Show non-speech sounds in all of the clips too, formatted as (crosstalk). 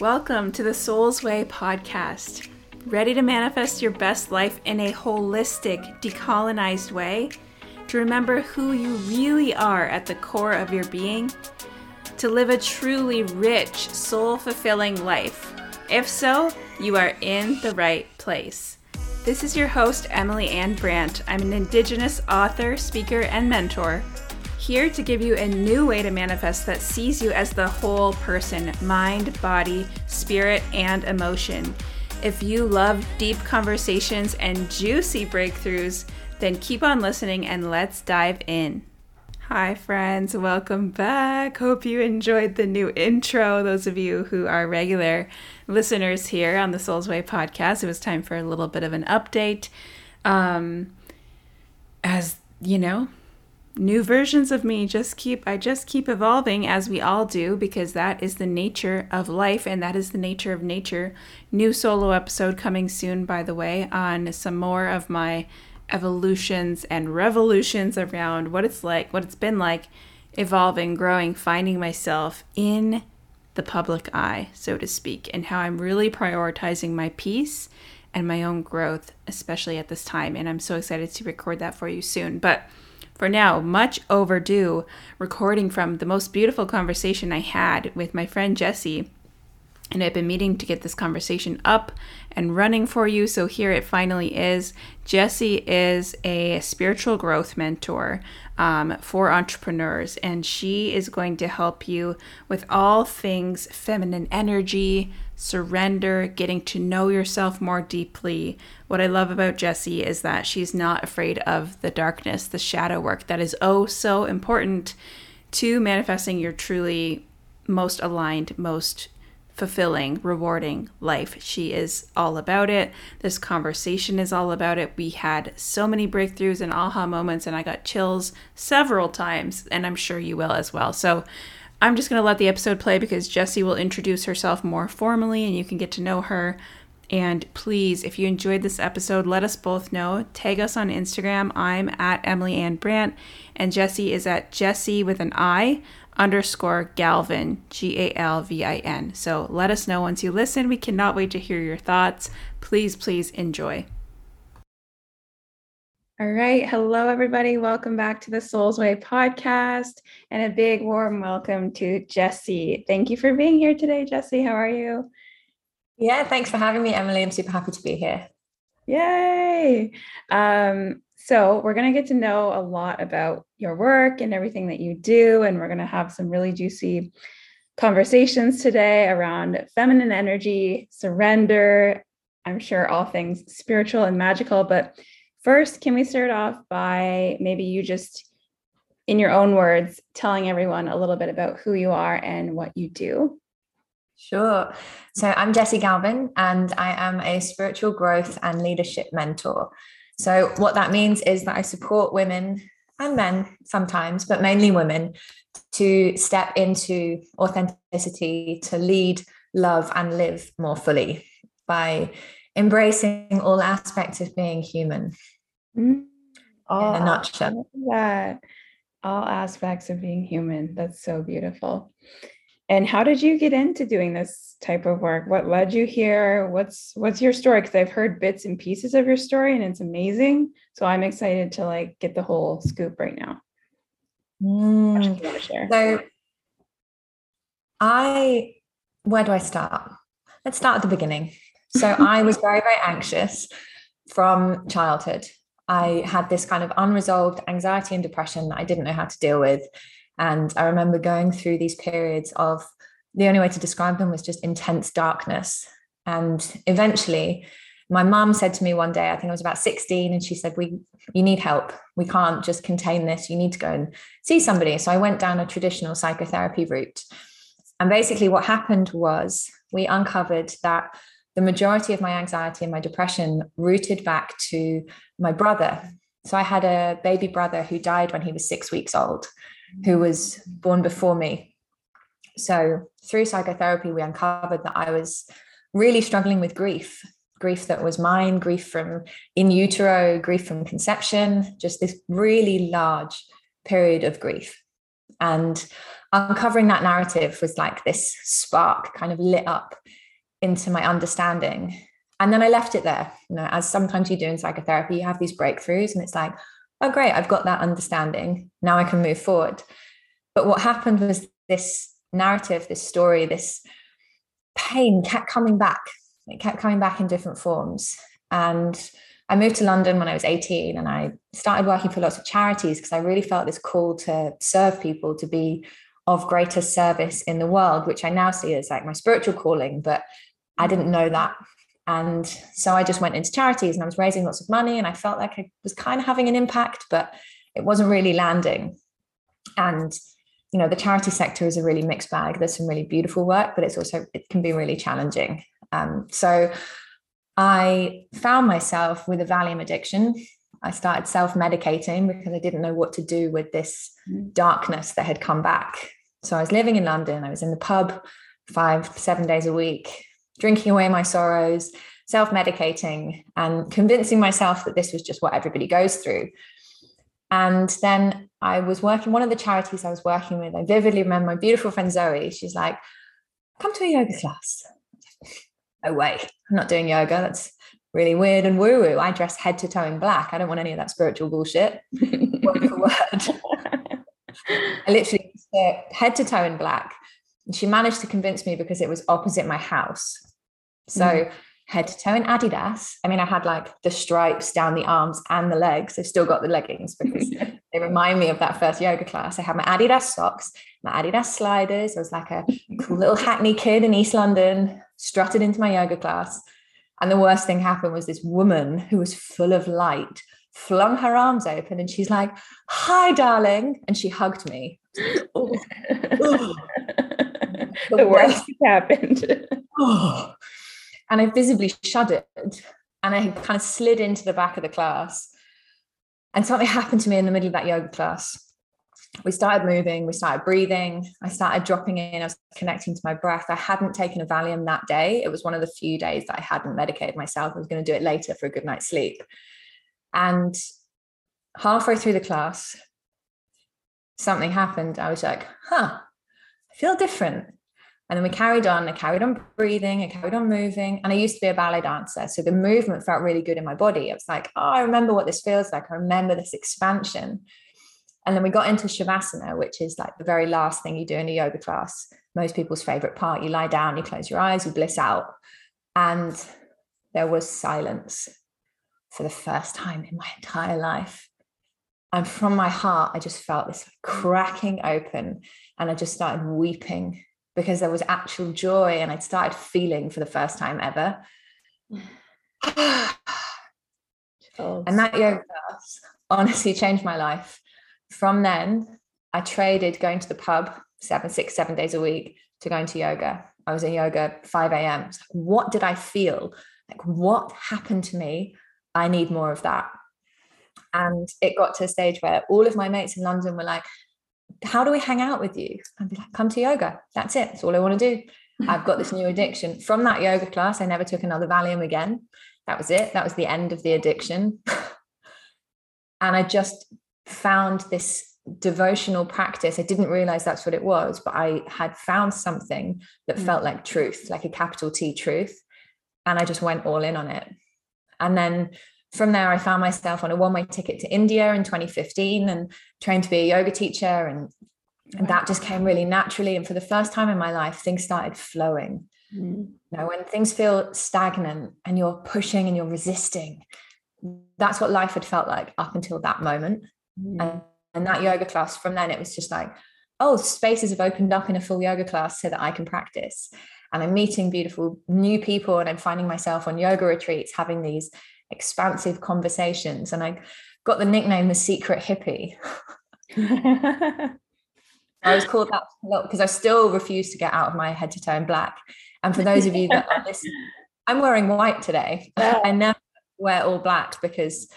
Welcome to the Soul's Way podcast. Ready to manifest your best life in a holistic, decolonized way? To remember who you really are at the core of your being? To live a truly rich, soul fulfilling life? If so, you are in the right place. This is your host, Emily Anne Brant. I'm an Indigenous author, speaker, and mentor here to give you a new way to manifest that sees you as the whole person mind, body, spirit, and emotion. If you love deep conversations and juicy breakthroughs, then keep on listening and let's dive in. Hi, friends, welcome back. Hope you enjoyed the new intro. Those of you who are regular listeners here on the Soul's Way podcast, it was time for a little bit of an update. Um, as you know, new versions of me just keep i just keep evolving as we all do because that is the nature of life and that is the nature of nature. New solo episode coming soon by the way on some more of my evolutions and revolutions around what it's like what it's been like evolving growing finding myself in the public eye so to speak and how i'm really prioritizing my peace and my own growth especially at this time. And i'm so excited to record that for you soon. But for now, much overdue, recording from the most beautiful conversation I had with my friend Jessi. And I've been meaning to get this conversation up and running for you. So here it finally is. Jessi is a spiritual growth mentor um, for entrepreneurs, and she is going to help you with all things feminine energy, surrender, getting to know yourself more deeply. What I love about Jessi is that she's not afraid of the darkness, the shadow work that is oh so important to manifesting your truly most aligned, most fulfilling, rewarding life. She is all about it. This conversation is all about it. We had so many breakthroughs and aha moments, and I got chills several times, and I'm sure you will as well. So, I'm just going to let the episode play because Jessi will introduce herself more formally and you can get to know her. And please, if you enjoyed this episode, let us both know. Tag us on Instagram. I'm at Emily Anne Brant, and Jessi is at Jessi with an I underscore Galvin, G A L V I N. So let us know once you listen. We cannot wait to hear your thoughts. Please, please enjoy. All right. Hello, everybody. Welcome back to the Soul's Way podcast and a big warm welcome to Jessi. Thank you for being here today, Jessi. How are you? Yeah, thanks for having me, Emily. I'm super happy to be here. Yay. Um, so, we're going to get to know a lot about your work and everything that you do. And we're going to have some really juicy conversations today around feminine energy, surrender. I'm sure all things spiritual and magical, but First, can we start off by maybe you just, in your own words, telling everyone a little bit about who you are and what you do? Sure. So I'm Jessi Galvin, and I am a spiritual growth and leadership mentor. So, what that means is that I support women and men sometimes, but mainly women, to step into authenticity, to lead, love, and live more fully by embracing all aspects of being human. Mm. All in a nutshell. That all aspects of being human. That's so beautiful. And how did you get into doing this type of work? What led you here? What's what's your story? Because I've heard bits and pieces of your story, and it's amazing. So I'm excited to like get the whole scoop right now. Mm. So I, where do I start? Let's start at the beginning. So (laughs) I was very, very anxious from childhood. I had this kind of unresolved anxiety and depression that I didn't know how to deal with. And I remember going through these periods of the only way to describe them was just intense darkness. And eventually, my mom said to me one day, I think I was about 16, and she said, We you need help. We can't just contain this. You need to go and see somebody. So I went down a traditional psychotherapy route. And basically, what happened was we uncovered that the majority of my anxiety and my depression rooted back to my brother. So I had a baby brother who died when he was six weeks old, who was born before me. So through psychotherapy, we uncovered that I was really struggling with grief grief that was mine, grief from in utero, grief from conception, just this really large period of grief. And uncovering that narrative was like this spark kind of lit up into my understanding. And then I left it there. You know, as sometimes you do in psychotherapy, you have these breakthroughs, and it's like, oh, great, I've got that understanding. Now I can move forward. But what happened was this narrative, this story, this pain kept coming back. It kept coming back in different forms. And I moved to London when I was 18 and I started working for lots of charities because I really felt this call to serve people, to be of greater service in the world, which I now see as like my spiritual calling, but I didn't know that. And so I just went into charities and I was raising lots of money and I felt like I was kind of having an impact, but it wasn't really landing. And you know, the charity sector is a really mixed bag. There's some really beautiful work, but it's also it can be really challenging. Um, so I found myself with a Valium addiction. I started self medicating because I didn't know what to do with this mm. darkness that had come back. So I was living in London. I was in the pub five, seven days a week, drinking away my sorrows, self medicating, and convincing myself that this was just what everybody goes through. And then I was working, one of the charities I was working with, I vividly remember my beautiful friend Zoe. She's like, come to a yoga class. (laughs) No way. I'm not doing yoga. That's really weird and woo woo. I dress head to toe in black. I don't want any of that spiritual bullshit. (laughs) word for word. (laughs) I literally head to toe in black. And she managed to convince me because it was opposite my house. So mm. head to toe in Adidas. I mean, I had like the stripes down the arms and the legs. I've still got the leggings because (laughs) they remind me of that first yoga class. I had my Adidas socks, my Adidas sliders. I was like a cool little hackney kid in East London, strutted into my yoga class. And the worst thing happened was this woman who was full of light flung her arms open and she's like, Hi, darling. And she hugged me. (laughs) oh. (laughs) the, the worst happened. oh. And I visibly shuddered and I kind of slid into the back of the class. And something happened to me in the middle of that yoga class. We started moving, we started breathing. I started dropping in, I was connecting to my breath. I hadn't taken a Valium that day. It was one of the few days that I hadn't medicated myself. I was going to do it later for a good night's sleep. And halfway through the class, something happened. I was like, huh, I feel different. And then we carried on. I carried on breathing. I carried on moving. And I used to be a ballet dancer. So the movement felt really good in my body. I was like, oh, I remember what this feels like. I remember this expansion. And then we got into Shavasana, which is like the very last thing you do in a yoga class. Most people's favorite part. You lie down, you close your eyes, you bliss out. And there was silence for the first time in my entire life. And from my heart, I just felt this cracking open and I just started weeping because there was actual joy and I'd started feeling for the first time ever. (sighs) and that yoga class honestly changed my life. From then, I traded going to the pub seven, six, seven days a week to going to yoga. I was in yoga 5 a.m. What did I feel? Like, what happened to me? I need more of that. And it got to a stage where all of my mates in London were like, How do we hang out with you? I'd be like, Come to yoga. That's it. That's all I want to do. I've got this new addiction. From that yoga class, I never took another Valium again. That was it. That was the end of the addiction. (laughs) and I just found this devotional practice. I didn't realize that's what it was, but I had found something that mm. felt like truth, like a capital T truth. And I just went all in on it. And then from there, I found myself on a one way ticket to India in 2015 and trained to be a yoga teacher. And, and that just came really naturally. And for the first time in my life, things started flowing. Mm. You know, when things feel stagnant and you're pushing and you're resisting, that's what life had felt like up until that moment. Mm. And, and that yoga class, from then, it was just like, oh, spaces have opened up in a full yoga class so that I can practice. And I'm meeting beautiful new people and I'm finding myself on yoga retreats having these expansive conversations. And I got the nickname the secret hippie. (laughs) I was called that because I still refuse to get out of my head to toe in black. And for those of you that are listening, (laughs) I'm wearing white today. Yeah. I never wear all black because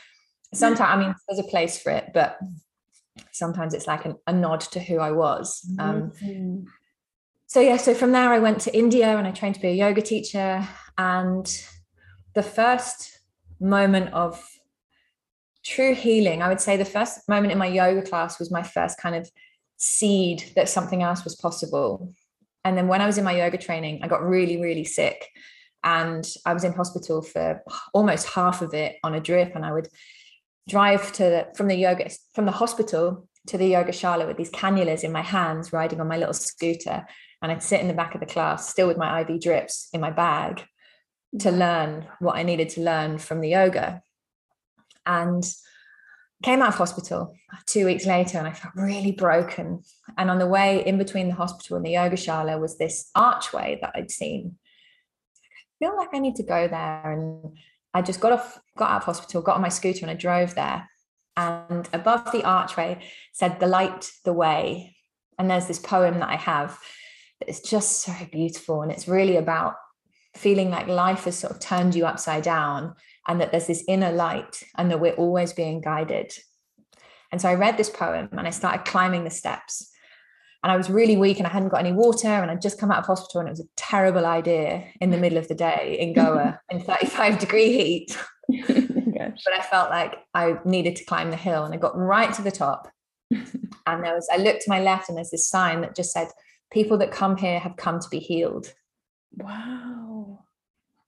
sometimes, I mean, there's a place for it, but sometimes it's like an, a nod to who I was. Um, mm-hmm. So, yeah, so from there, I went to India and I trained to be a yoga teacher. And the first moment of true healing. I would say the first moment in my yoga class was my first kind of seed that something else was possible. And then when I was in my yoga training, I got really, really sick. And I was in hospital for almost half of it on a drip. And I would drive to the, from the yoga from the hospital to the yoga shala with these cannulas in my hands, riding on my little scooter. And I'd sit in the back of the class, still with my IV drips in my bag, to learn what I needed to learn from the yoga. And came out of hospital two weeks later and I felt really broken. And on the way in between the hospital and the yoga shala was this archway that I'd seen. I feel like I need to go there. And I just got off, got out of hospital, got on my scooter and I drove there. And above the archway said, The light, the way. And there's this poem that I have that is just so beautiful. And it's really about feeling like life has sort of turned you upside down and that there's this inner light and that we're always being guided. And so I read this poem and I started climbing the steps. And I was really weak and I hadn't got any water and I'd just come out of hospital and it was a terrible idea in the middle of the day in (laughs) Goa in 35 degree heat. (laughs) but I felt like I needed to climb the hill and I got right to the top. (laughs) and there was, I looked to my left and there's this sign that just said, people that come here have come to be healed. Wow.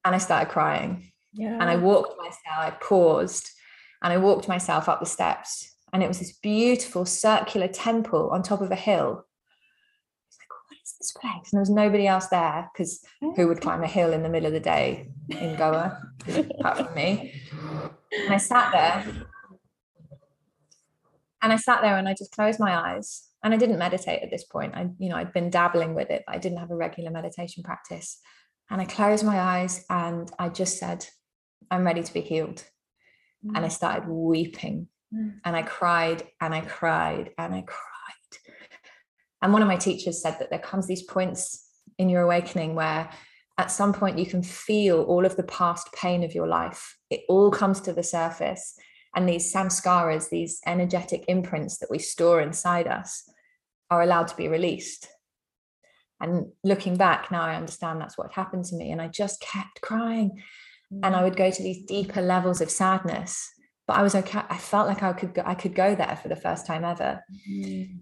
And I started crying. Yeah. And I walked myself, I paused and I walked myself up the steps. And it was this beautiful circular temple on top of a hill. I was like, what is this place? And there was nobody else there because who would climb a hill in the middle of the day in Goa (laughs) apart from me? And I sat there and I sat there and I just closed my eyes and I didn't meditate at this point. I, you know, I'd been dabbling with it, but I didn't have a regular meditation practice. And I closed my eyes and I just said, I'm ready to be healed. Mm. And I mm. started weeping mm. and I cried and I cried and I cried. And one of my teachers said that there comes these points in your awakening where at some point you can feel all of the past pain of your life. It all comes to the surface. And these samskaras, these energetic imprints that we store inside us, are allowed to be released. And looking back now, I understand that's what happened to me. And I just kept crying. Mm. And I would go to these deeper levels of sadness. But I was okay. I felt like I could go, I could go there for the first time ever. Mm.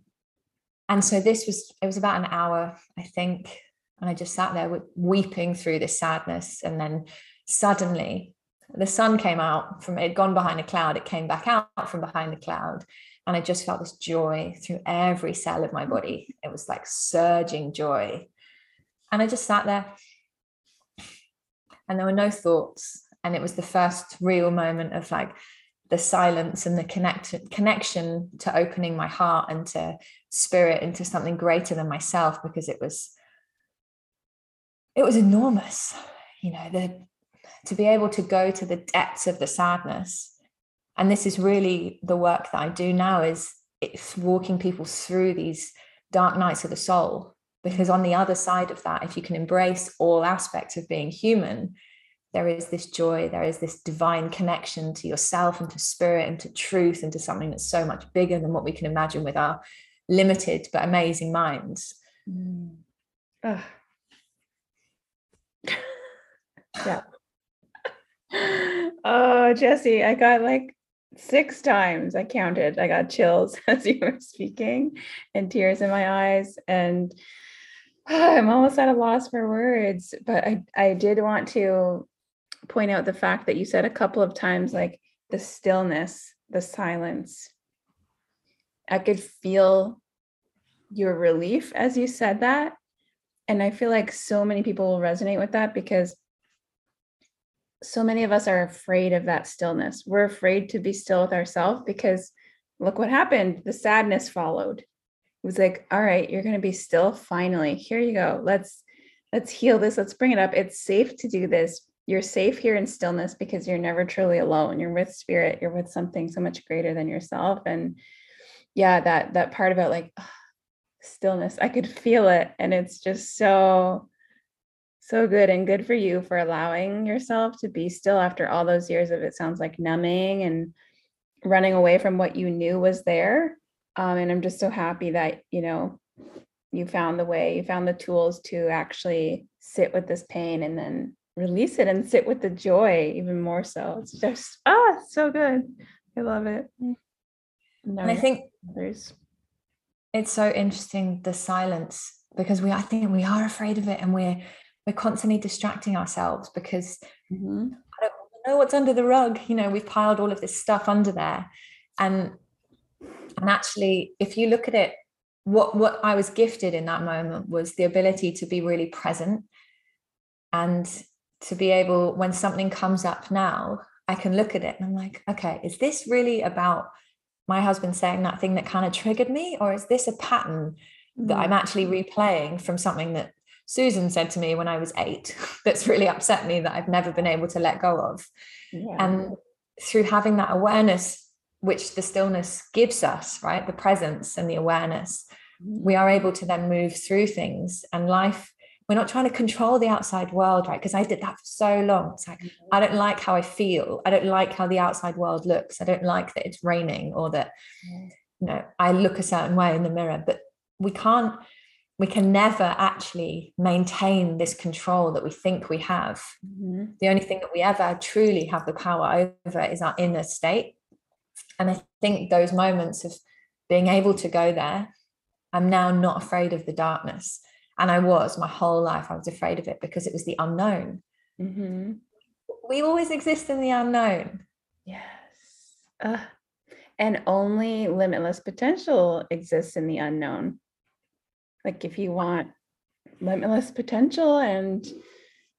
And so this was, it was about an hour, I think. And I just sat there weeping through this sadness. And then suddenly the sun came out from it had gone behind a cloud. It came back out from behind the cloud and I just felt this joy through every cell of my body. It was like surging joy. And I just sat there and there were no thoughts. And it was the first real moment of like the silence and the connect connection to opening my heart and to spirit into something greater than myself because it was it was enormous you know the to be able to go to the depths of the sadness and this is really the work that i do now is it's walking people through these dark nights of the soul. Because on the other side of that if you can embrace all aspects of being human there is this joy there is this divine connection to yourself and to spirit and to truth and to something that's so much bigger than what we can imagine with our limited but amazing minds. Mm. (laughs) yeah. (laughs) Oh jessi i got like six times I counted. I got chills (laughs) as you were speaking and tears in my eyes. And oh, (sighs) I'm almost at a loss for words. But I, I did want to point out the fact that you said a couple of times, like the stillness, the silence. I could feel your relief as you said that. And I feel like so many people will resonate with that because so many of us are afraid of that stillness. We're afraid to be still with ourselves because look what happened. The sadness followed. It was like, all right, you're going to be still finally. Here you go. Let's let's heal this. Let's bring it up. It's safe to do this. You're safe here in stillness because you're never truly alone. You're with spirit. You're with something so much greater than yourself and yeah, that that part about like stillness. I could feel it and it's just so so good and good for you for allowing yourself to be still after all those years of it sounds like numbing and running away from what you knew was there. Um, and I'm just so happy that, you know, you found the way, you found the tools to actually sit with this pain and then release it and sit with the joy even more so. It's just, ah, so good. I love it. No, and I think there's it's so interesting the silence because we I think we are afraid of it and we're we're constantly distracting ourselves because mm-hmm. I don't know what's under the rug. You know, we've piled all of this stuff under there. And and actually, if you look at it, what what I was gifted in that moment was the ability to be really present and to be able, when something comes up now, I can look at it and I'm like, okay, is this really about my husband saying that thing that kind of triggered me? Or is this a pattern that I'm mm. actually replaying from something that Susan said to me when I was eight (laughs) that's really upset me that I've never been able to let go of? Yeah. And through having that awareness, which the stillness gives us, right? The presence and the awareness, mm. we are able to then move through things and life we're not trying to control the outside world, right? Because I did that for so long. It's like, mm-hmm. I don't like how I feel. I don't like how the outside world looks. I don't like that it's raining or that, you know, I look a certain way in the mirror. But we can't, we can never actually maintain this control that we think we have. Mm-hmm. The only thing that we ever truly have the power over is our inner state. And I think those moments of being able to go there, I'm now not afraid of the darkness and I was my whole life, I was afraid of it because it was the unknown. Mm-hmm. We always exist in the unknown. Yes. Uh, and only limitless potential exists in the unknown. Like if you want limitless potential and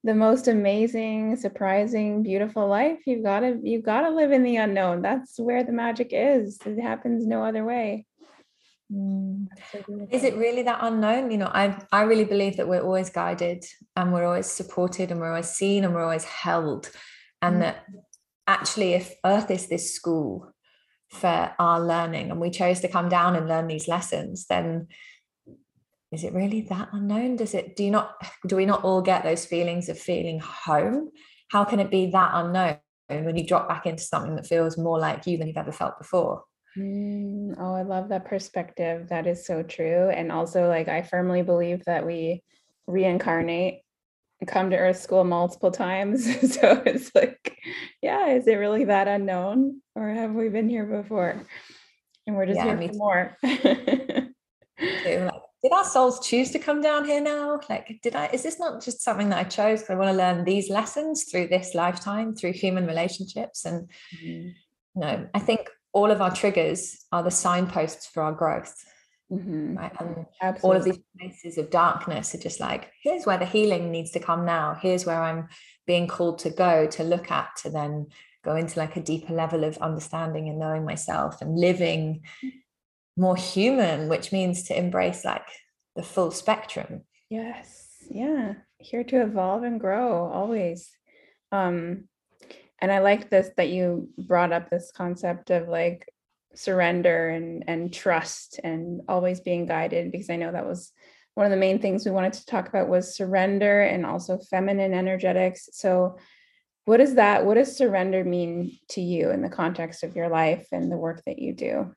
the most amazing, surprising, beautiful life, you've got to you've got to live in the unknown. That's where the magic is. It happens no other way. Mm. Is it really that unknown? You know, I I really believe that we're always guided and we're always supported and we're always seen and we're always held. And mm. that actually, if Earth is this school for our learning and we chose to come down and learn these lessons, then is it really that unknown? Does it do you not do we not all get those feelings of feeling home? How can it be that unknown when you drop back into something that feels more like you than you've ever felt before? Mm, oh, I love that perspective. That is so true. And also, like, I firmly believe that we reincarnate come to earth school multiple times (laughs) so it's like yeah is it really that unknown or have we been here before and we're just yeah, here for more (laughs) did our souls choose to come down here now like did i is this not just something that i chose because i want to learn these lessons through this lifetime through human relationships and mm-hmm. no i think all of our triggers are the signposts for our growth. Mm-hmm. Right. And Absolutely. all of these places of darkness are just like, here's where the healing needs to come now. Here's where I'm being called to go to look at, to then go into like a deeper level of understanding and knowing myself and living more human, which means to embrace like the full spectrum. Yes. Yeah. Here to evolve and grow always. Um, and i like this that you brought up this concept of like surrender and and trust and always being guided because i know that was one of the main things we wanted to talk about was surrender and also feminine energetics so what does that what does surrender mean to you in the context of your life and the work that you do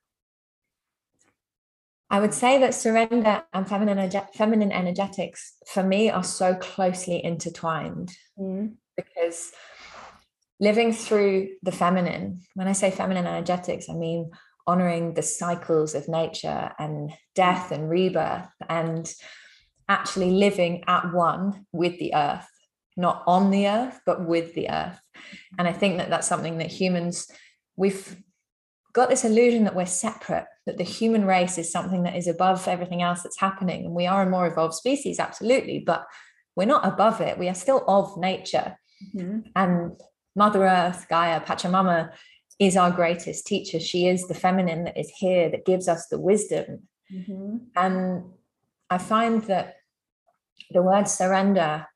I would say that surrender and feminine, feminine energetics for me are so closely intertwined mm. because living through the feminine. When I say feminine energetics, I mean honoring the cycles of nature and death and rebirth and actually living at one with the earth, not on the earth, but with the earth. And I think that that's something that humans, we've got this illusion that we're separate, that the human race is something that is above everything else that's happening. And we are a more evolved species, absolutely, but we're not above it. We are still of nature. Mm-hmm. And Mother Earth, Gaia, Pachamama is our greatest teacher. She is the feminine that is here, that gives us the wisdom. Mm-hmm. And I find that the word surrender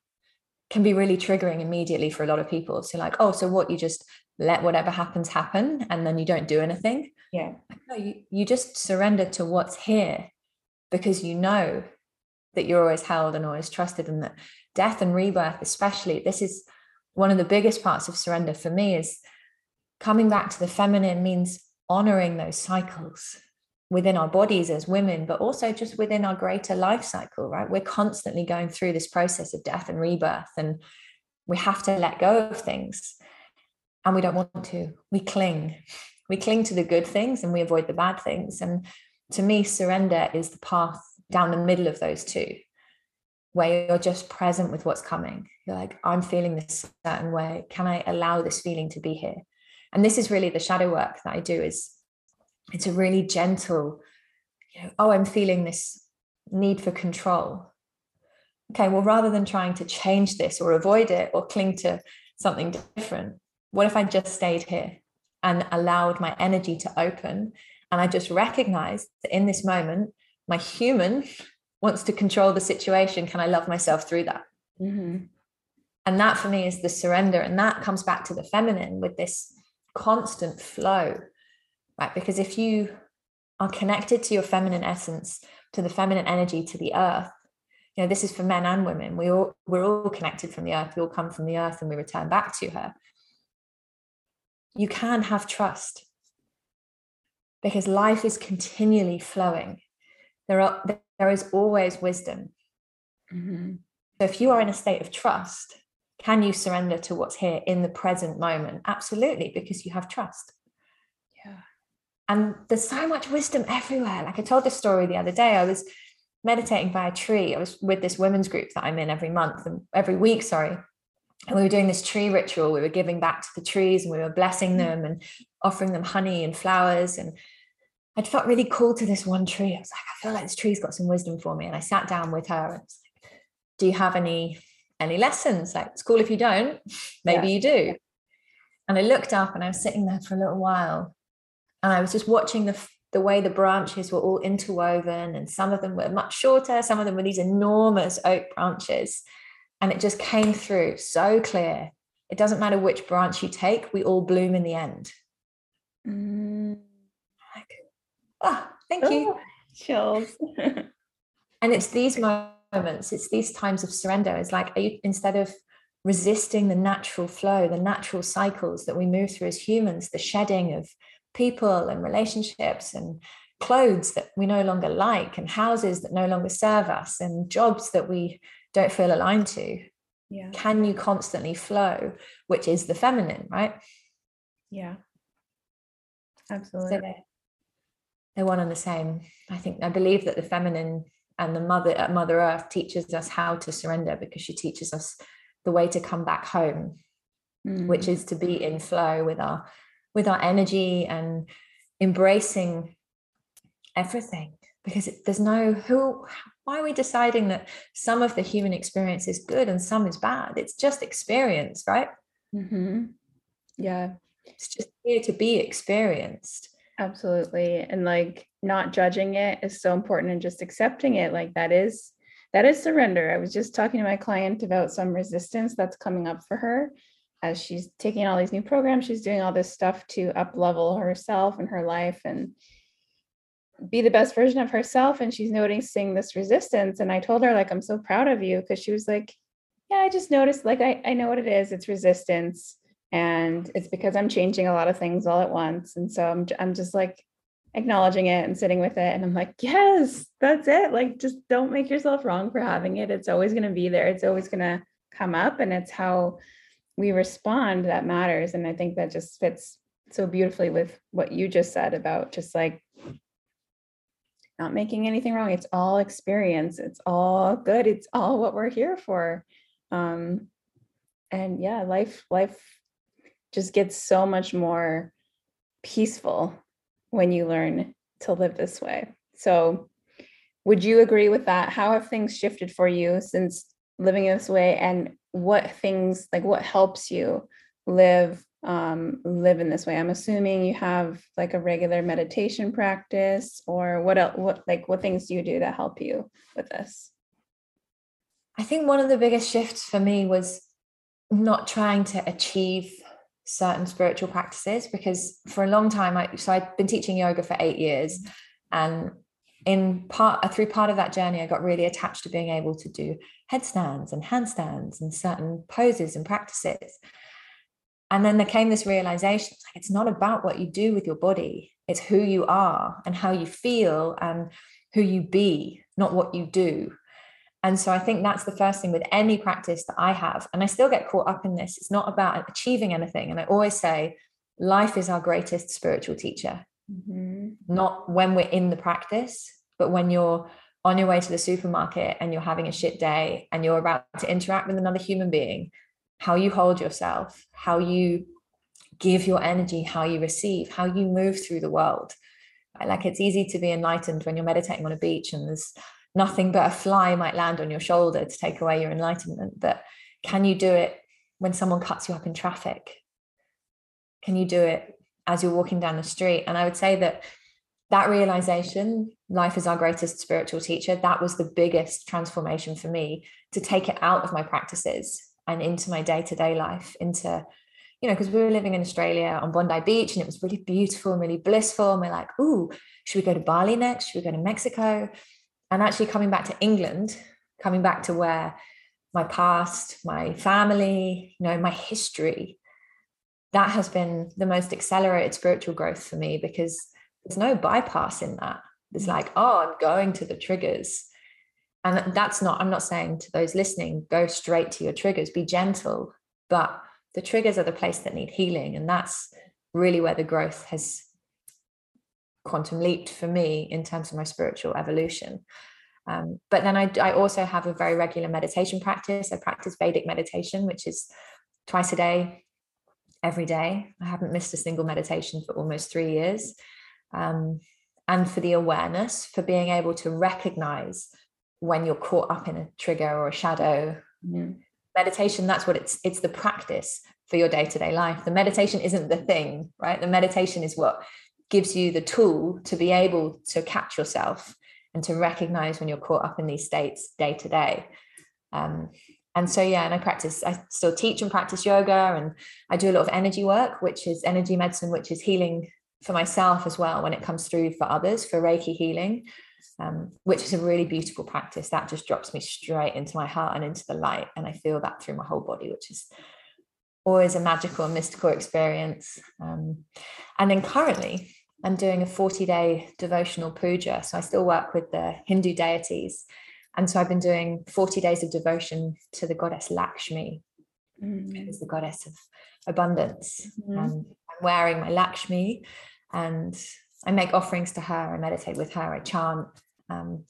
can be really triggering immediately for a lot of people. So, like, oh, so what? You just let whatever happens happen and then you don't do anything? Yeah. no, you, you just surrender to what's here because you know that you're always held and always trusted, and that death and rebirth, especially, this is one of the biggest parts of surrender for me is coming back to the feminine means honoring those cycles within our bodies as women, but also just within our greater life cycle, right? We're constantly going through this process of death and rebirth, and we have to let go of things. And we don't want to. We cling. We cling to the good things and we avoid the bad things. And to me, surrender is the path down the middle of those two, where you're just present with what's coming. You're like, I'm feeling this certain way. Can I allow this feeling to be here? And this is really the shadow work that I do is it's a really gentle, you know, oh, I'm feeling this need for control. Okay, well, rather than trying to change this or avoid it or cling to something different, what if I just stayed here and allowed my energy to open? And I just recognized that in this moment, my human wants to control the situation. Can I love myself through that? Mm-hmm. And that for me is the surrender. And that comes back to the feminine with this constant flow, right? Because if you are connected to your feminine essence, to the feminine energy, to the earth, you know, this is for men and women. We all we're all connected from the earth. We all come from the earth and we return back to her. You can have trust because life is continually flowing. There are there is always wisdom. Mm-hmm. So if you are in a state of trust, can you surrender to what's here in the present moment? Absolutely, because you have trust. Yeah. And there's so much wisdom everywhere. Like I told this story the other day. I was meditating by a tree. I was with this women's group that I'm in every month and every week, sorry. And we were doing this tree ritual. We were giving back to the trees and we were blessing mm. them and offering them honey and flowers. And I'd felt really called to this one tree. I was like, I feel like this tree's got some wisdom for me. And I sat down with her and was like, Do you have any any lessons? Like, it's cool if you don't, (laughs) maybe yeah. you do. And I looked up and I was sitting there for a little while and I was just watching the the way the branches were all interwoven and some of them were much shorter, some of them were these enormous oak branches. And it just came through so clear. It doesn't matter which branch you take, we all bloom in the end. Mm. Like, oh, thank you. Oh, chills. (laughs) and it's these moments, it's these times of surrender. It's like, you, instead of resisting the natural flow, the natural cycles that we move through as humans, the shedding of people and relationships and clothes that we no longer like and houses that no longer serve us and jobs that we don't feel aligned to yeah. can you constantly flow which is the feminine right? Yeah. Absolutely. so they're, they're one and the same. I think i believe that the feminine and the mother uh, mother earth teaches us how to surrender because she teaches us the way to come back home mm. which is to be in flow with our with our energy and embracing everything because it, there's no who why are we deciding that some of the human experience is good and some is bad? It's just experience right? Mm-hmm. yeah. It's just here to be experienced. Absolutely. And like not judging it is so important and just accepting it. Like that is that is surrender. I was just talking to my client about some resistance that's coming up for her as she's taking all these new programs, she's doing all this stuff to up level herself and her life and be the best version of herself. And she's noticing this resistance. And I told her, like, I'm so proud of you because she was like, Yeah, I just noticed, like, I, I know what it is. It's resistance. And it's because I'm changing a lot of things all at once. And so I'm, I'm just like acknowledging it and sitting with it. And I'm like, Yes, that's it. Like, just don't make yourself wrong for having it. It's always going to be there. It's always going to come up. And it's how we respond that matters and i think that just fits so beautifully with what you just said about just like not making anything wrong. It's all experience. It's all good. It's all what we're here for. Um and yeah life life just gets so much more peaceful when you learn to live this way. So would you agree with that? How have things shifted for you since living this way? And what things like what helps you live um, live in this way. I'm assuming you have like a regular meditation practice or what else what like what things do you do that help you with this? I think one of the biggest shifts for me was not trying to achieve certain spiritual practices because for a long time i so i'd been teaching yoga for eight years and in part through part of that journey i got really attached to being able to do headstands and handstands and certain poses and practices and then there came this realization it's like it's not about what you do with your body. It's who you are and how you feel and who you be not what you do. And so i think that's the first thing with any practice that i have. And i still get caught up in this. It's not about achieving anything. And i always say life is our greatest spiritual teacher. Mm-hmm. not when we're in the practice, but when you're on your way to the supermarket and you're having a shit day and you're about to interact with another human being, how you hold yourself, how you give your energy, how you receive, how you move through the world. Like it's easy to be enlightened when you're meditating on a beach and there's nothing but a fly might land on your shoulder to take away your enlightenment. But can you do it when someone cuts you up in traffic? Can you do it as you're walking down the street? And I would say that that realization, life is our greatest spiritual teacher, that was the biggest transformation for me to take it out of my practices and into my day to day life, into you know, because we were living in Australia on Bondi Beach and it was really beautiful and really blissful. And we're like, ooh, should we go to Bali next? Should we go to Mexico? And actually coming back to England, coming back to where my past, my family, you know, my history, that has been the most accelerated spiritual growth for me because there's no bypass in that. It's mm. like, oh, I'm going to the triggers. And that's not, I'm not saying to those listening, go straight to your triggers, be gentle, but the triggers are the place that need healing. And that's really where the growth has quantum leaped for me in terms of my spiritual evolution. Um, but then I, I also have a very regular meditation practice. I practice vedic meditation which is twice a day every day. I haven't missed a single meditation for almost three years. Um, and for the awareness for being able to recognize when you're caught up in a trigger or a shadow. Mm meditation that's what it's it's the practice for your day-to-day life. The meditation isn't the thing right? The meditation is what gives you the tool to be able to catch yourself and to recognize when you're caught up in these states day to day um, and so yeah and i practice i still teach and practice yoga and i do a lot of energy work which is energy medicine which is healing for myself as well when it comes through for others for reiki healing um, which is a really beautiful practice that just drops me straight into my heart and into the light and i feel that through my whole body which is always a magical and mystical experience um, and then currently i'm doing a 40 day devotional puja so i still work with the hindu deities and so i've been doing 40 days of devotion to the goddess lakshmi mm. who's the goddess of abundance mm. i'm wearing my lakshmi and I make offerings to her, I meditate with her, I chant, um,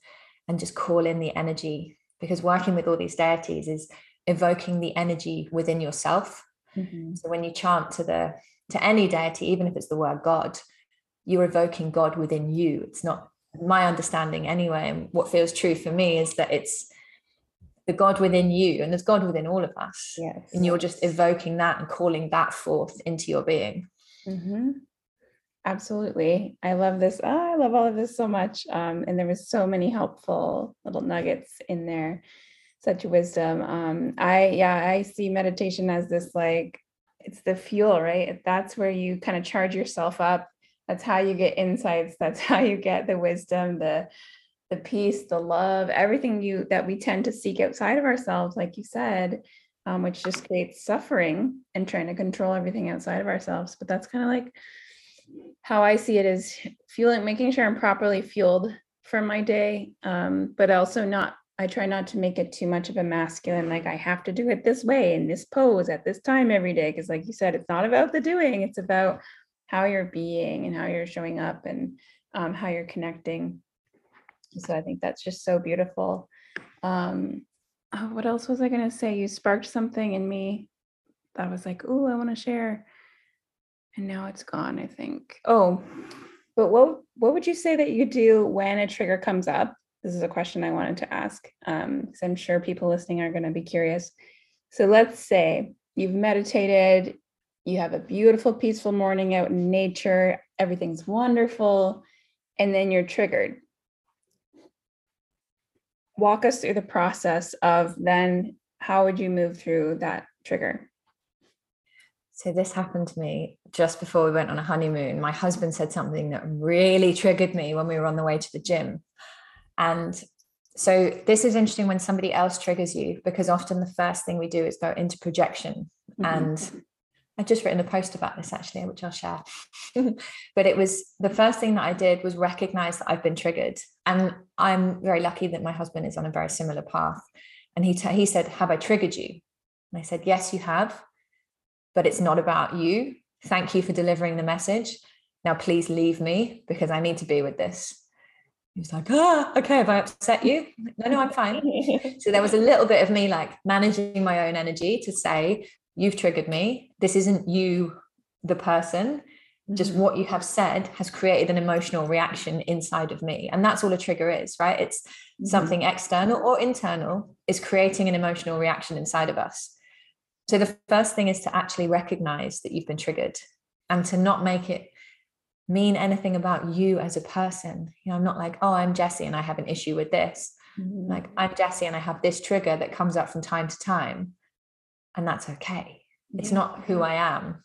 and just call in the energy because working with all these deities is evoking the energy within yourself. Mm-hmm. So when you chant to the to any deity, even if it's the word God, you're evoking God within you. It's not my understanding anyway, and what feels true for me is that it's the God within you, and there's God within all of us. Yes. And you're just evoking that and calling that forth into your being. Mm-hmm. Absolutely. I love this. Oh, I love all of this so much. Um, and there was so many helpful little nuggets in there, such wisdom. Um, I, yeah, I see meditation as this like, it's the fuel, right? That's where you kind of charge yourself up. That's how you get insights. That's (laughs) how you get the wisdom, the, the peace, the love, everything you that we tend to seek outside of ourselves, like you said, um, which just creates suffering and trying to control everything outside of ourselves. But that's kind of like how I see it is fueling, making sure I'm properly fueled for my day, um, but also not. I try not to make it too much of a masculine, like I have to do it this way in this pose at this time every day. Because, like you said, it's not about the doing; it's about how you're being and how you're showing up and um, how you're connecting. So I think that's just so beautiful. Um, oh, what else was I going to say? You sparked something in me that was like, "Oh, I want to share." And now it's gone i think. Oh but what what would you say that you do when a trigger comes up? This is a question i wanted to ask um because i'm sure people listening are going to be curious. So let's say you've meditated you have a beautiful peaceful morning out in nature everything's wonderful and then you're triggered. Walk us through the process of then how would you move through that trigger so this happened to me just before we went on a honeymoon. My husband said something that really triggered me when we were on the way to the gym. And so this is interesting when somebody else triggers you because often the first thing we do is go into projection. Mm-hmm. And I just written a post about this actually, which I'll share. (laughs) but it was the first thing that I did was recognize that I've been triggered. And I'm very lucky that my husband is on a very similar path. And he, t- he said, Have I triggered you? And I said, Yes, you have but it's not about you. Thank you for delivering the message. Now, please leave me because I need to be with this. He was like, ah, okay, have I upset you? No, no, I'm fine. (laughs) so there was a little bit of me like managing my own energy to say, you've triggered me. This isn't you, the person. Just mm-hmm. what you have said has created an emotional reaction inside of me. And that's all a trigger is, right? It's mm-hmm. something external or internal is creating an emotional reaction inside of us. So the first thing is to actually recognize that you've been triggered and to not make it mean anything about you as a person. You know, I'm not like, oh, I'm Jessi and I have an issue with this. Mm-hmm. Like, I'm Jessi and I have this trigger that comes up from time to time. And that's okay. It's not who I am.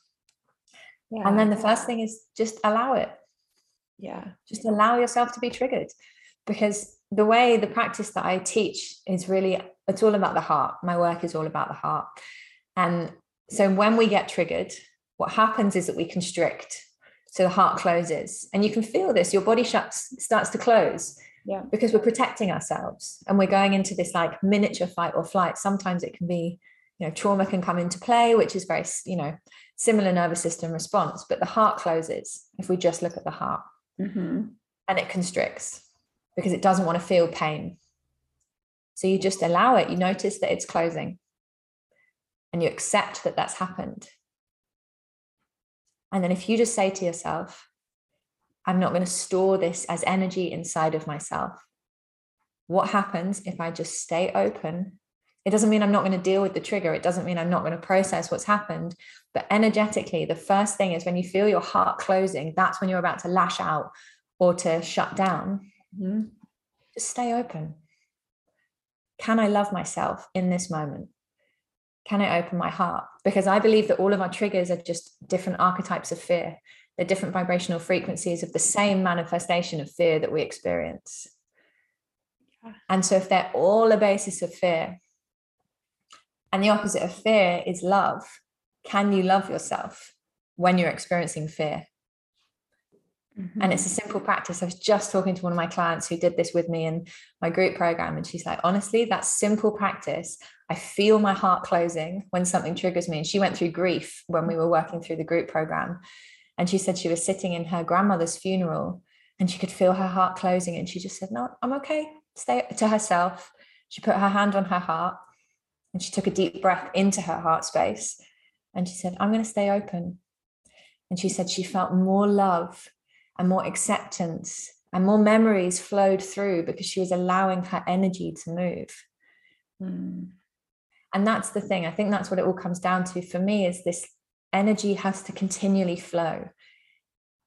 Yeah. And then the first thing is just allow it. Yeah. Just allow yourself to be triggered. Because the way the practice that I teach is really, it's all about the heart. My work is all about the heart. And so when we get triggered, what happens is that we constrict so the heart closes. And you can feel this your body shuts starts to close yeah. because we're protecting ourselves and we're going into this like miniature fight or flight. Sometimes it can be you know trauma can come into play which is very you know similar nervous system response but the heart closes if we just look at the heart. Mm-hmm. and it constricts because it doesn't want to feel pain. So you just allow it. You notice that it's closing and you accept that that's happened and then if you just say to yourself, I'm not going to store this as energy inside of myself. What happens if I just stay open? It doesn't mean I'm not going to deal with the trigger. It doesn't mean I'm not going to process what's happened. But energetically, the first thing is when you feel your heart closing, that's when you're about to lash out or to shut down. Mm-hmm. Just stay open. Can I love myself in this moment? Can I open my heart? Because I believe that all of our triggers are just different archetypes of fear. They're different vibrational frequencies of the same manifestation of fear that we experience. And so, if they're all a basis of fear, and the opposite of fear is love, can you love yourself when you're experiencing fear? Mm-hmm. And it's a simple practice. I was just talking to one of my clients who did this with me in my group program. And she's like, honestly, that simple practice, I feel my heart closing when something triggers me. And she went through grief when we were working through the group program. And she said she was sitting in her grandmother's funeral and she could feel her heart closing. And she just said, No, I'm okay. Stay to herself. She put her hand on her heart and she took a deep breath into her heart space. And she said, I'm going to stay open. And she said she felt more love and more acceptance and more memories flowed through because she was allowing her energy to move. Mm. And that's the thing. I think that's what it all comes down to for me is this energy has to continually flow.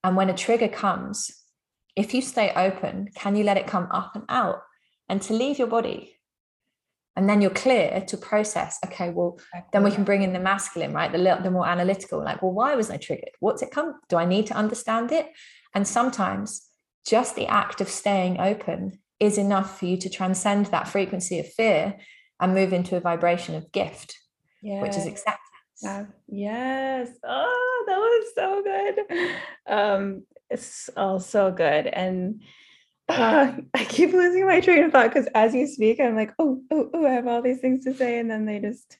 And when a trigger comes, if you stay open, can you let it come up and out and to leave your body? And then you're clear to process. Okay, well, then we can bring in the masculine, right? The the more analytical. Like, well, why was I triggered? What's it come? Do I need to understand it? And sometimes just the act of staying open is enough for you to transcend that frequency of fear and move into a vibration of gift, yes. which is acceptance. Yeah. Yes. Oh, that was so good. Um, it's all so good. And uh, (laughs) I keep losing my train of thought because as you speak, I'm like, oh, oh, oh, I have all these things to say. And then they just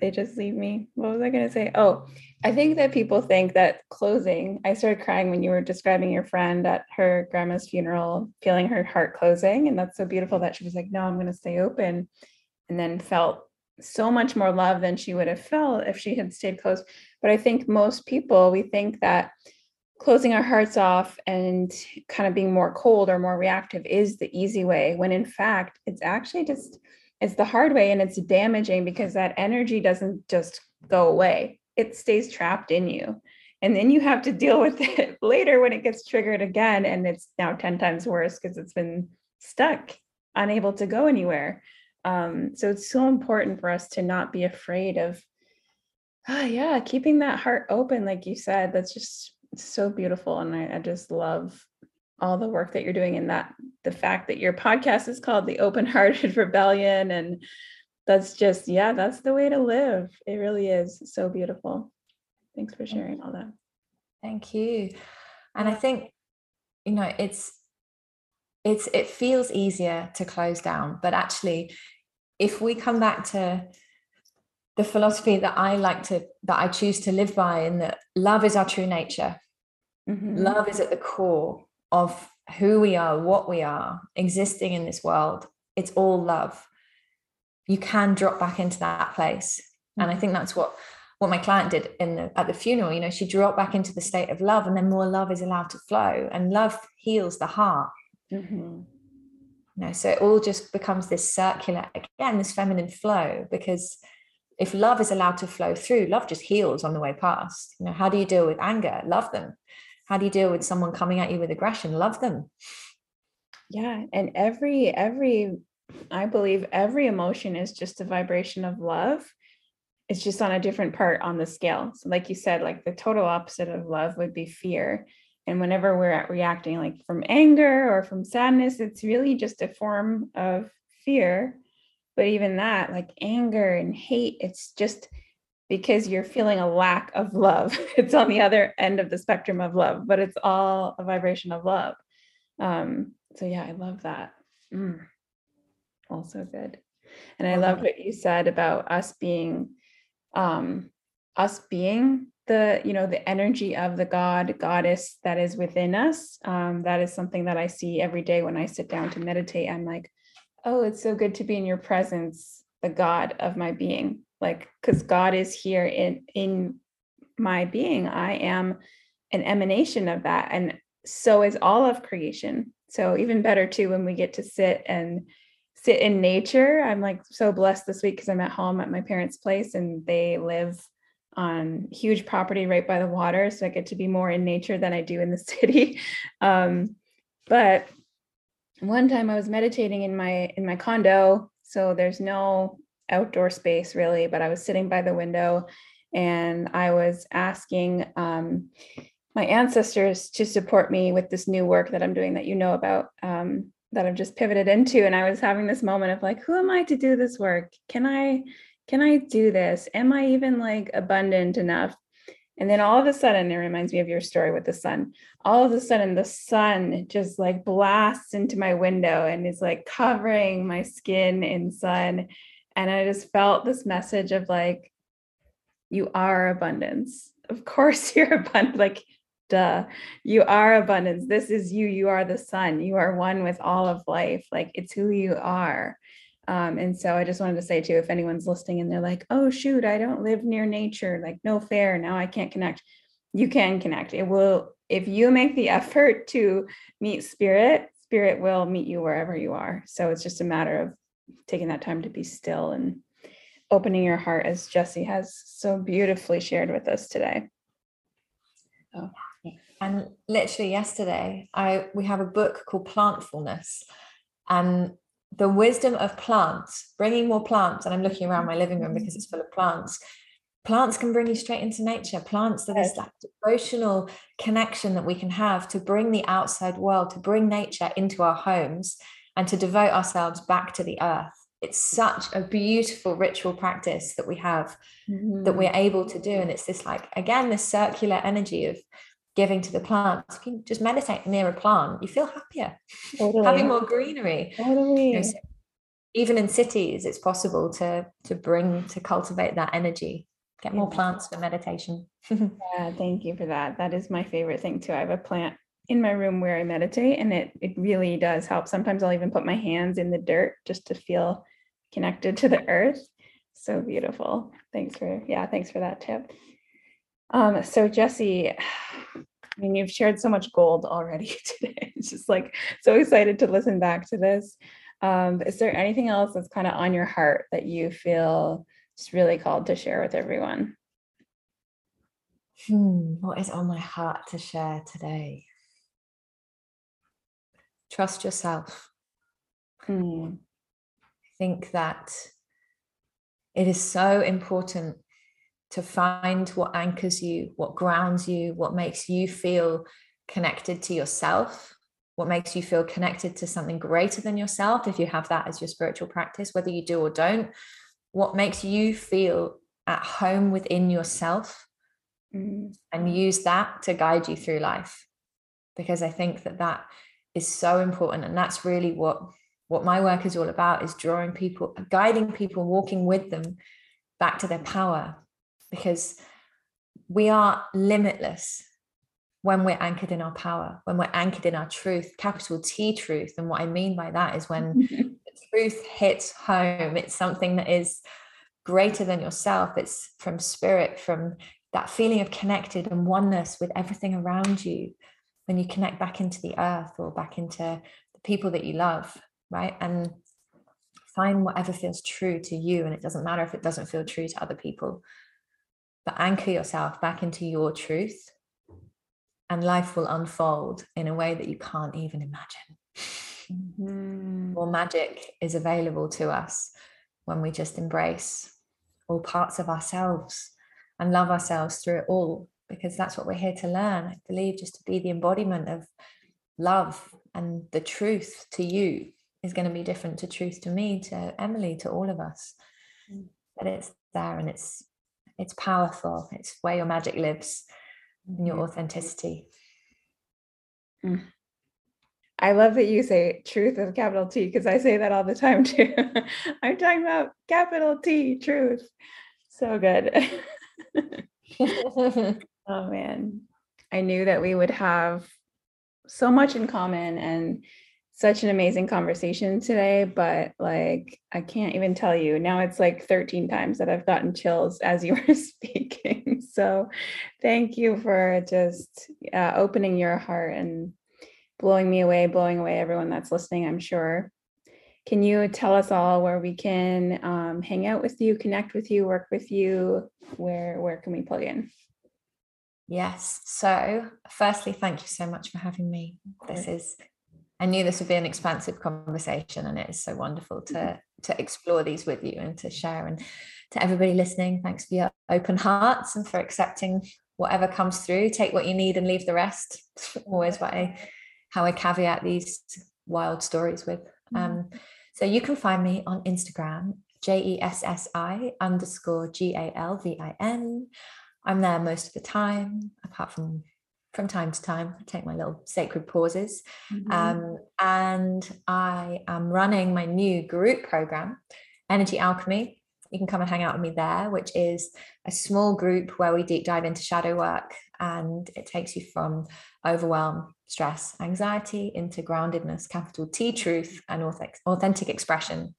they just leave me. What was I going to say? Oh, I think that people think that closing, I started crying when you were describing your friend at her grandma's funeral, feeling her heart closing. And that's so beautiful that she was like, no, I'm going to stay open. And then felt so much more love than she would have felt if she had stayed closed. But I think most people, we think that closing our hearts off and kind of being more cold or more reactive is the easy way, when in fact, it's actually just it's the hard way and it's damaging because that energy doesn't just go away. It stays trapped in you. And then you have to deal with (laughs) it later when it gets triggered again and it's now 10 times worse because it's been stuck unable to go anywhere. Um, so it's so important for us to not be afraid of ah (sighs) yeah keeping that heart open like you said that's just so beautiful. And I, I just love all the work that you're doing and that the fact that your podcast is called the open hearted (laughs) rebellion and that's just yeah that's the way to live. It really is so beautiful. Thanks for sharing all that. Thank you. And i think you know it's it's it feels easier to close down but actually if we come back to the philosophy that i like to that i choose to live by and that love is our true nature Mm-hmm. Love is at the core of who we are, what we are, existing in this world. It's all love. You can drop back into that place. And I think that's what what my client did in the at the funeral. You know, she dropped back into the state of love, and then more love is allowed to flow. And love heals the heart. Mm-hmm. You know, so it all just becomes this circular again, this feminine flow, because if love is allowed to flow through, love just heals on the way past. You know, how do you deal with anger? Love them. How do you deal with someone coming at you with aggression? Love them. Yeah. And every, every, I believe every emotion is just a vibration of love. It's just on a different part on the scale. So, like you said, like the total opposite of love would be fear. And whenever we're reacting like from anger or from sadness, it's really just a form of fear but even that like anger and hate it's just because you're feeling a lack of love. (laughs) It's on the other end of the spectrum of love but it's all a vibration of love. Um so yeah i love that. Mm. also good. And i love what you said about us being um us being the you know the energy of the god goddess that is within us. Um that is something that i see every day when i sit down to meditate. I'm like oh, it's so good to be in your presence, the God of my being. Like, because God is here in in my being. I am an emanation of that. And so is all of creation. So even better too when we get to sit and sit in nature. I'm like so blessed this week because I'm at home at my parents' place and they live on huge property right by the water. So I get to be more in nature than I do in the (laughs) city. Um, but one time I was meditating in my in my condo, so there's no outdoor space really, but I was sitting by the window and I was asking um, my ancestors to support me with this new work that I'm doing that you know about um, that I've just pivoted into. And I was having this moment of like, who am I to do this work? Can I can I do this? Am I even like abundant enough? And then all of a sudden, it reminds me of your story with the sun. All of a sudden, the sun just like blasts into my window and is like covering my skin in sun. And I just felt this message of like, you are abundance. Of course, (laughs) you're abundant. Like, duh, you are abundance. This is you. You are the sun. You are one with all of life. Like, it's who you are. Um, and so I just wanted to say too, if anyone's listening and they're like, oh shoot, I don't live near nature, like no fair, now I can't connect. You can connect. It will, if you make the (laughs) effort to meet spirit, spirit will meet you wherever you are. So it's just a matter of taking that time to be still and opening your heart as Jessi has so beautifully shared with us today. Oh. And literally yesterday, I we have a book called Plantfulness, and the wisdom of plants, bringing more plants, and I'm looking around my living room because it's full of plants. Plants can bring you straight into nature. Plants are this like devotional connection that we can have to bring the outside world, to bring nature into our homes, and to devote ourselves back to the earth. It's such a beautiful ritual practice that we have mm-hmm. that we're able to do. And it's this, like, again, this circular energy of giving to the plants. You just meditate near a plant, you feel happier, totally. having more greenery. Totally. You know, so even in cities, it's possible to to bring to cultivate that energy. Get more plants for meditation. (laughs) yeah, thank you for that. That is my favorite thing too. I have a plant in my room where I meditate, and it it really does help. Sometimes I'll even put my hands in the dirt just to feel connected to the earth. So beautiful. Thanks for yeah, thanks for that tip. Um, so Jessi, (sighs) I mean, you've shared so much gold already (laughs) today. It's just like so excited to listen back to this. Um, is there anything else that's kind of on your heart that you feel just really called to share with everyone? Hmm, what is on my heart to share today? Trust yourself. Hmm. I think that it is so important to find what anchors you, what grounds you, what makes you feel connected to yourself, what makes you feel connected to something greater than yourself, if you have that as your spiritual practice, whether you do or don't, what makes you feel at home within yourself, mm-hmm. and use that to guide you through life. Because I think that that is so important. And that's really what what my work is all about is drawing people guiding people walking with them back to their power because we are limitless. when we're anchored in our power, when we're anchored in our truth, capital T truth. And what I mean by that is when (laughs) the truth hits home, it's something that is greater than yourself. It's from spirit, from that feeling of connected and oneness with everything around you. When you connect back into the earth or back into the people that you love, right? And find whatever feels true to you. And it doesn't matter if it doesn't feel true to other people, but anchor yourself back into your truth and life will unfold in a way that you can't even imagine. Mm-hmm. More magic is available to us when we just embrace all parts of ourselves and love ourselves through it all, because that's what we're here to learn. I believe just to be the embodiment of love and the truth to you is going to be different to truth to me, to Emily, to all of us. Mm. But it's there and it's it's powerful. It's where your magic lives and your authenticity. Mm. I love that you say truth with capital T because I say that all the time (laughs) too. I'm talking about capital T, truth. So good. (laughs) (laughs) oh man. I knew that we would have so much in common and such an amazing conversation today, but like I can't even tell you. Now it's like 13 times that I've gotten chills as you (laughs) were speaking. So thank you for just uh, opening your heart and blowing me away, blowing away everyone that's listening, I'm sure. Can you tell us all where we can um, hang out with you, connect with you, work with you? Where where can we plug in? Yes. So, firstly, thank you so much for having me. This is I knew this would be an expansive conversation, and it is so wonderful to mm-hmm. to explore these with you and to share. And to everybody listening, thanks for your open hearts and for accepting whatever comes through. Take what you need and leave the rest. (laughs) Always what I how I caveat these wild stories with. Mm-hmm. Um, so you can find me on Instagram, J E S S I underscore G A L V I N. I'm there most of the time, apart from from time to time. I take my little sacred pauses. Mm-hmm. Um, and I am running my new group program, Energy Alchemy. You can come and hang out with me there, which is a small group where we deep dive into shadow work and it takes you from overwhelm, stress, anxiety into groundedness, capital T truth, and authentic expression.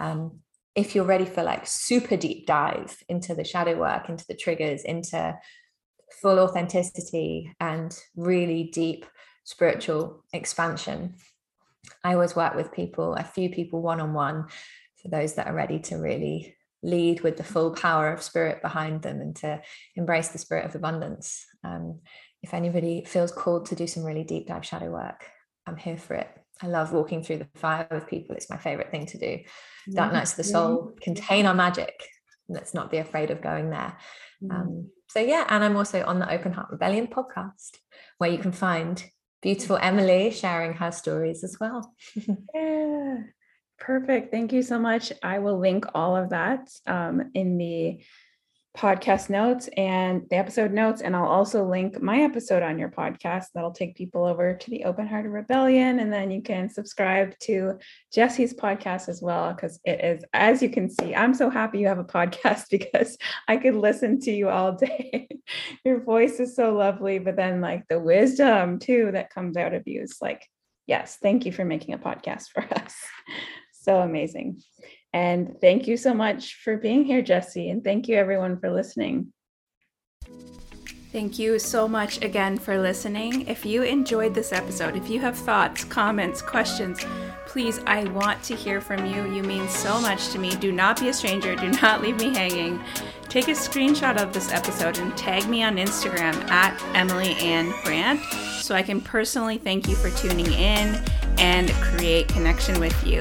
Um, if you're ready for like super deep dive into the shadow work, into the triggers, into full authenticity and really deep spiritual expansion. I always work with people, a few people one on one, for those that are ready to really lead with the full power of spirit behind them and to embrace the spirit of abundance. Um, if anybody feels called to do some really deep dive shadow work, I'm here for it. I love walking through the fire with people. It's my favorite thing to do. Dark nights of the soul contain our magic. Let's not be afraid of going there. Um, so yeah, and I'm also on the Open Heart Rebellion podcast, where you can find beautiful Emily sharing her stories as well. (laughs) yeah, perfect. Thank you so much. I will link all of that um, in the podcast notes and the episode notes. And I'll also link my episode on your podcast. That'll take people over to the Open Hearted Rebellion. And then you can subscribe to Jessi's podcast as well, because it is, as you can see, I'm so happy you have a (laughs) podcast because I could listen to you all day. (laughs) your voice is so lovely, but then like the wisdom too that comes out of you is like, yes, thank you for making a podcast for (laughs) us. so amazing. And thank you so much for being here, Jessi. And thank you, everyone, for listening. Thank you so much again for listening. If you enjoyed this episode, if you have thoughts, comments, questions, please, I want to hear from you. You mean so much to me. Do not be a stranger. Do not leave me hanging. Take a screenshot of this episode and tag me on Instagram at Emily Anne Brant so I can personally thank you for tuning in and create connection with you.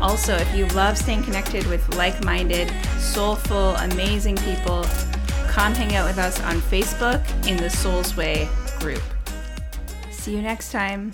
Also, if you love staying connected with like minded, soulful, amazing people, come hang out with us on Facebook in the Soul's Way group. See you next time.